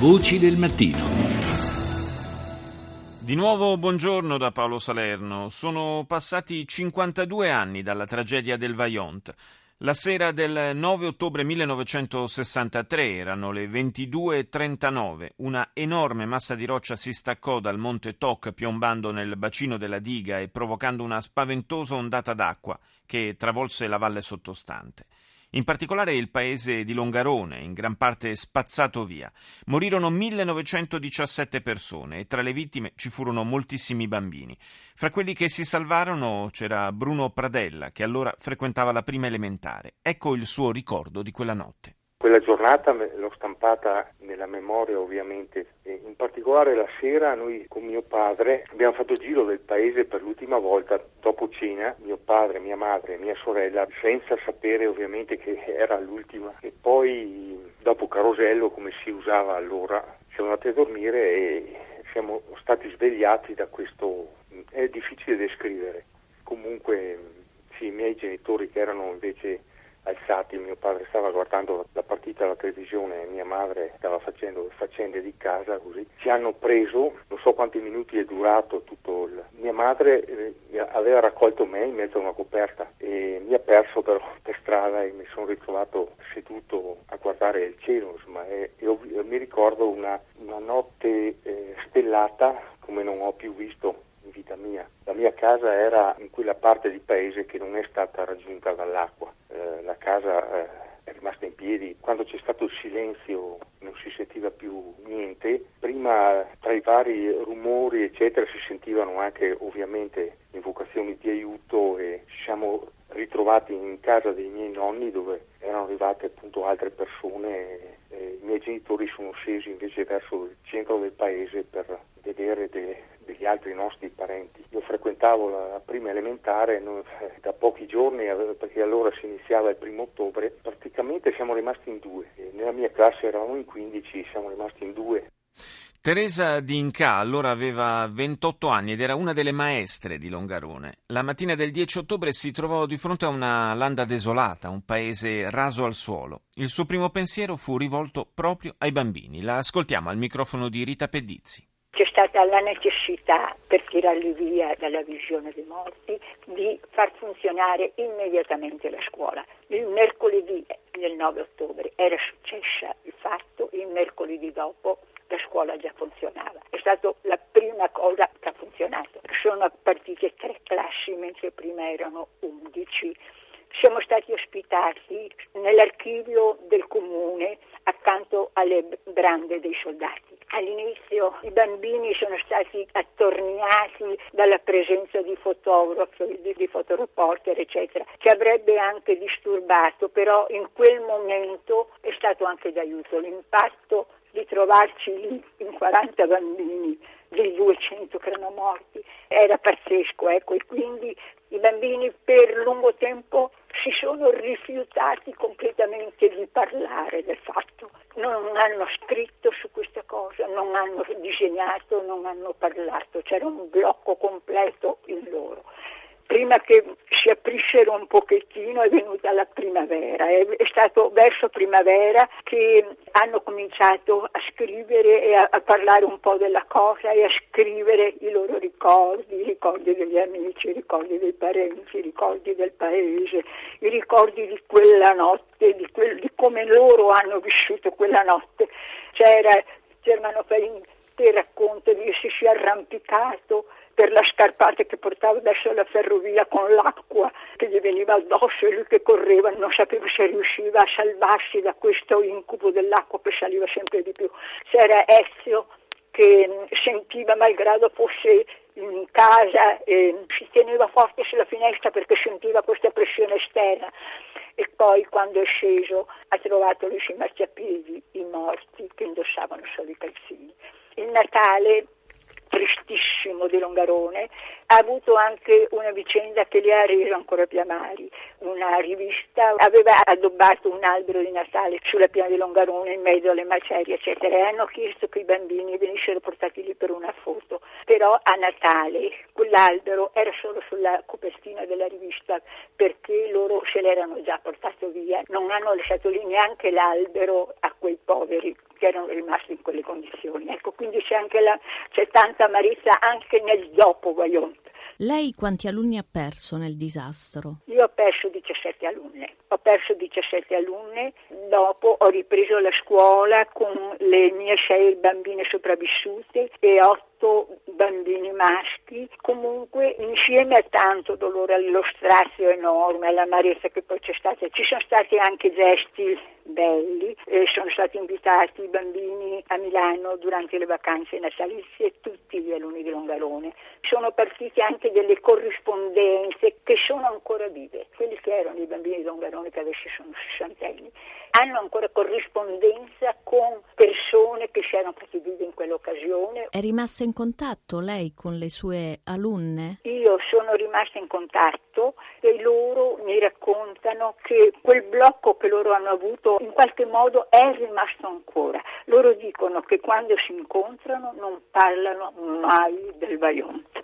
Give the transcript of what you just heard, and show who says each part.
Speaker 1: Voci del mattino.
Speaker 2: Di nuovo buongiorno da Paolo Salerno. Sono passati 52 anni dalla tragedia del Vaillant. La sera del 9 ottobre 1963 erano le 22.39. Una enorme massa di roccia si staccò dal monte Toc piombando nel bacino della diga e provocando una spaventosa ondata d'acqua che travolse la valle sottostante. In particolare il paese di Longarone, in gran parte spazzato via. Morirono 1917 persone e tra le vittime ci furono moltissimi bambini. Fra quelli che si salvarono c'era Bruno Pradella, che allora frequentava la prima elementare. Ecco il suo ricordo di quella notte.
Speaker 3: Quella giornata l'ho stampata nella memoria ovviamente, e in particolare la sera noi con mio padre abbiamo fatto il giro del paese per l'ultima volta dopo cena, mio padre, mia madre mia sorella, senza sapere ovviamente che era l'ultima. E poi dopo Carosello come si usava allora siamo andati a dormire e siamo stati svegliati da questo, è difficile descrivere, comunque sì, i miei genitori che erano invece alzati, mio padre stava guardando la partita alla televisione e mia madre stava facendo le faccende di casa così. Ci hanno preso, non so quanti minuti è durato tutto il... Mia madre eh, aveva raccolto me in mezzo a una coperta e mi ha perso però per strada e mi sono ritrovato seduto a guardare il cielo insomma e, e ho, mi ricordo una, una notte eh, stellata come non ho più visto in vita mia. La mia casa era in quella parte di paese che non è stata raggiunta dall'acqua la casa eh, è rimasta in piedi. Quando c'è stato il silenzio non si sentiva più niente. Prima tra i vari rumori eccetera si sentivano anche ovviamente invocazioni di aiuto e ci siamo ritrovati in casa dei miei nonni dove erano arrivate appunto altre persone. E I miei genitori sono scesi invece verso il centro del paese per vedere de, degli altri nostri parenti. Io frequentavo la prima elementare noi, eh, da pochi giorni, perché allora si iniziava il primo ottobre, praticamente siamo rimasti in due. Nella mia classe eravamo in 15, siamo rimasti in due.
Speaker 2: Teresa D'Inca allora aveva 28 anni ed era una delle maestre di Longarone. La mattina del 10 ottobre si trovò di fronte a una landa desolata, un paese raso al suolo. Il suo primo pensiero fu rivolto proprio ai bambini. La ascoltiamo al microfono di Rita Pedizzi
Speaker 4: c'è stata la necessità, per tirarli via dalla visione dei morti, di far funzionare immediatamente la scuola. Il mercoledì del 9 ottobre era successa il fatto, il mercoledì dopo la scuola già funzionava. È stata la prima cosa che ha funzionato. Sono partite tre classi mentre prima erano undici. Siamo stati ospitati nell'archivio del comune accanto alle brande dei soldati. All'inizio i bambini sono stati attorniati dalla presenza di fotografi, di, di fotoreporter, eccetera, che avrebbe anche disturbato, però in quel momento è stato anche d'aiuto. L'impatto di trovarci lì in 40 bambini dei 200 che erano morti. Era pazzesco, ecco, e quindi i bambini per lungo tempo si sono rifiutati completamente di parlare del fatto, non hanno scritto su questa cosa, non hanno disegnato, non hanno parlato, c'era un blocco completo in loro. Prima che si aprissero un pochettino è venuta la primavera, è, è stato verso primavera che hanno cominciato a scrivere e a, a, parlare un po' della cosa e a scrivere i loro ricordi, i ricordi degli amici, i ricordi dei parenti, i ricordi del paese, i ricordi di quella notte, di, quel, di come loro hanno vissuto quella notte. C'era Germano Fain che racconta di essersi arrampicato per la scarpata che portava verso la ferrovia con l'acqua che gli veniva addosso e lui che correva non sapeva se riusciva a salvarsi da questo incubo dell'acqua che saliva sempre di più. C'era Ezio che sentiva, malgrado fosse in casa, eh, si teneva forte sulla finestra perché sentiva questa pressione esterna e poi quando è sceso ha trovato lì sui marciapiedi i morti che indossavano solo i calzini. Il Natale tristissimo di Longarone, ha avuto anche una vicenda che le ha reso ancora più amari. Una rivista aveva addobbato un albero di Natale sulla piana di Longarone in mezzo alle macerie, eccetera, e hanno chiesto che i bambini venissero portati lì per una foto. Però a Natale quell'albero era solo sulla copertina della rivista perché loro se l'erano già portato via, non hanno lasciato lì neanche l'albero a quei poveri tutti erano rimasti in quelle condizioni. Ecco, quindi c'è, la, c'è tanta amarezza anche nel dopo Vajont.
Speaker 1: Lei quanti alunni ha perso nel disastro?
Speaker 4: Io ho perso 17 alunne. Ho perso 17 alunne, dopo ho ripreso la scuola con le mie sei bambine sopravvissute e otto bambini maschi, comunque insieme a tanto dolore, allo strazio enorme, all'amarezza che poi c'è stata, ci sono stati anche gesti belli, eh, sono stati invitati i bambini a Milano durante le vacanze natalizie, tutti gli alunni di Longarone. Sono partite anche delle corrispondenze che sono ancora vive, quelli che erano i bambini di Longarone che adesso sono sessantenni, hanno ancora corrispondenza con persone che si erano fatti vive in quell'occasione.
Speaker 1: È rimasta in contatto lei con le sue alunne?
Speaker 4: Io sono rimasta in contatto e loro mi raccontano che quel blocco che loro hanno avuto in qualche modo è rimasto ancora. Loro dicono che quando si incontrano non parlano mai del Vajont.